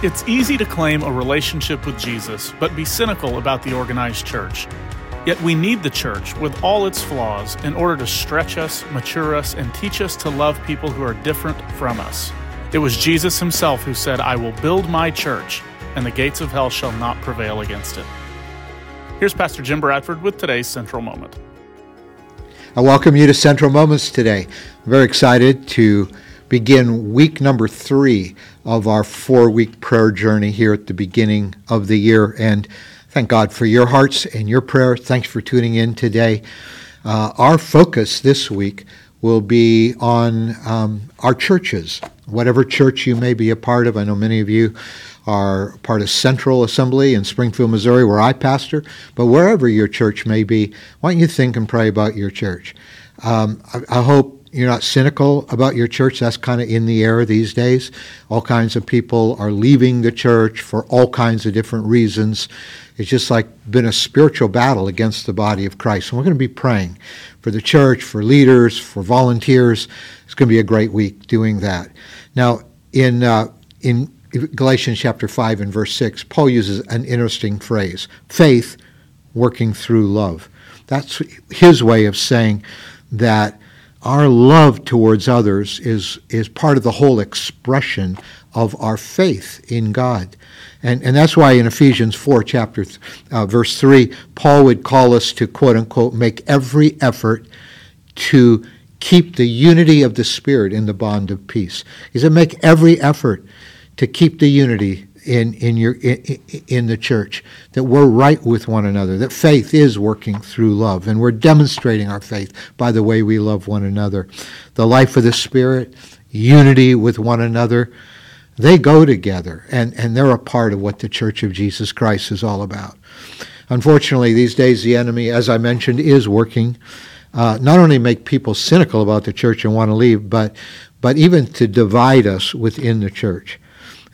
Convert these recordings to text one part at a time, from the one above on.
It's easy to claim a relationship with Jesus, but be cynical about the organized church. Yet we need the church, with all its flaws, in order to stretch us, mature us, and teach us to love people who are different from us. It was Jesus himself who said, I will build my church, and the gates of hell shall not prevail against it. Here's Pastor Jim Bradford with today's Central Moment. I welcome you to Central Moments today. I'm very excited to begin week number three of our four week prayer journey here at the beginning of the year. And thank God for your hearts and your prayer. Thanks for tuning in today. Uh, our focus this week will be on um, our churches, whatever church you may be a part of. I know many of you are part of Central Assembly in Springfield, Missouri, where I pastor. But wherever your church may be, why don't you think and pray about your church? Um, I, I hope you're not cynical about your church. That's kind of in the air these days. All kinds of people are leaving the church for all kinds of different reasons. It's just like been a spiritual battle against the body of Christ. And we're going to be praying for the church, for leaders, for volunteers. It's going to be a great week doing that. Now, in uh, in Galatians chapter 5 and verse 6, Paul uses an interesting phrase faith working through love. That's his way of saying that our love towards others is, is part of the whole expression of our faith in God. And, and that's why in Ephesians 4, chapter uh, verse 3, Paul would call us to quote unquote make every effort to keep the unity of the Spirit in the bond of peace. He said, make every effort to keep the unity in, in, your, in, in the church, that we're right with one another, that faith is working through love, and we're demonstrating our faith by the way we love one another. The life of the Spirit, unity with one another, they go together, and, and they're a part of what the Church of Jesus Christ is all about. Unfortunately, these days the enemy, as I mentioned, is working uh, not only make people cynical about the church and want to leave, but but even to divide us within the church.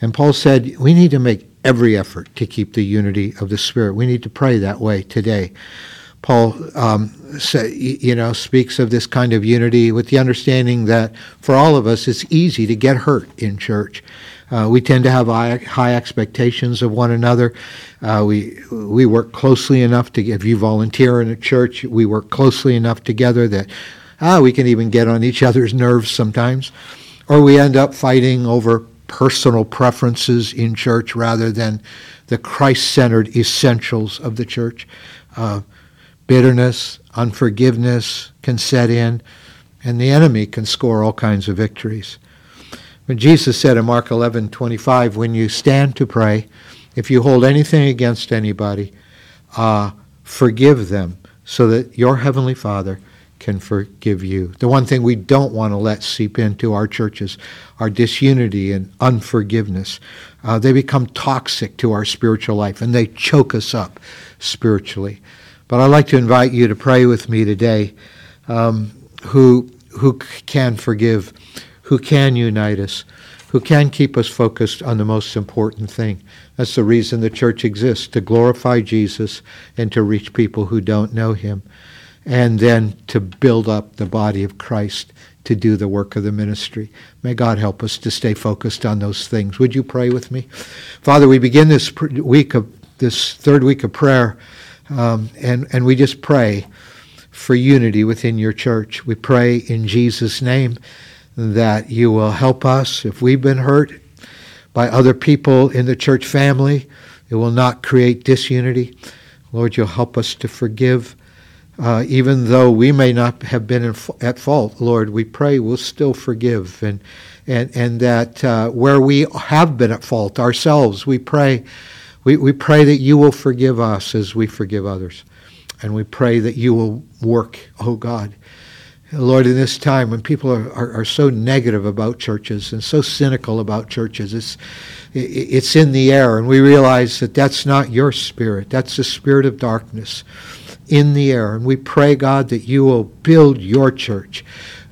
And Paul said, we need to make every effort to keep the unity of the Spirit. We need to pray that way today. Paul, um, say, you know, speaks of this kind of unity with the understanding that for all of us, it's easy to get hurt in church. Uh, we tend to have high, expectations of one another. Uh, we we work closely enough to. If you volunteer in a church, we work closely enough together that ah, we can even get on each other's nerves sometimes, or we end up fighting over personal preferences in church rather than the Christ centered essentials of the church. Uh, bitterness, unforgiveness can set in, and the enemy can score all kinds of victories. When Jesus said in Mark 11 25, when you stand to pray, if you hold anything against anybody, uh, forgive them so that your heavenly Father can forgive you. The one thing we don't want to let seep into our churches are disunity and unforgiveness. Uh, they become toxic to our spiritual life and they choke us up spiritually. But I'd like to invite you to pray with me today um, who, who can forgive, who can unite us, who can keep us focused on the most important thing. That's the reason the church exists, to glorify Jesus and to reach people who don't know him and then to build up the body of Christ to do the work of the ministry. May God help us to stay focused on those things. Would you pray with me? Father, we begin this week of this third week of prayer, um, and, and we just pray for unity within your church. We pray in Jesus' name that you will help us if we've been hurt by other people in the church family. It will not create disunity. Lord, you'll help us to forgive uh, even though we may not have been at fault, Lord, we pray we'll still forgive, and and and that uh, where we have been at fault ourselves, we pray, we, we pray that you will forgive us as we forgive others, and we pray that you will work, oh God. Lord, in this time when people are, are, are so negative about churches and so cynical about churches, it's, it's in the air, and we realize that that's not your spirit. That's the spirit of darkness in the air. And we pray, God, that you will build your church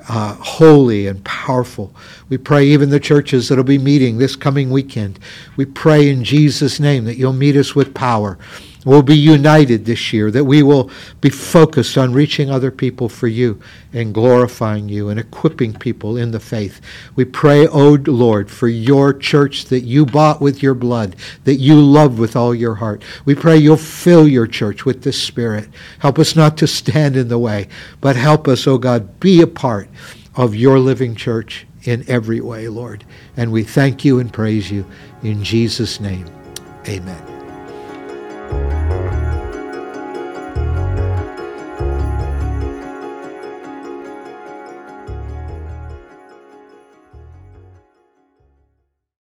uh, holy and powerful. We pray even the churches that will be meeting this coming weekend. We pray in Jesus' name that you'll meet us with power We'll be united this year, that we will be focused on reaching other people for you and glorifying you and equipping people in the faith. We pray, O oh Lord, for your church that you bought with your blood, that you love with all your heart. We pray you'll fill your church with the Spirit. Help us not to stand in the way, but help us, O oh God, be a part of your living church in every way, Lord. And we thank you and praise you in Jesus' name. Amen you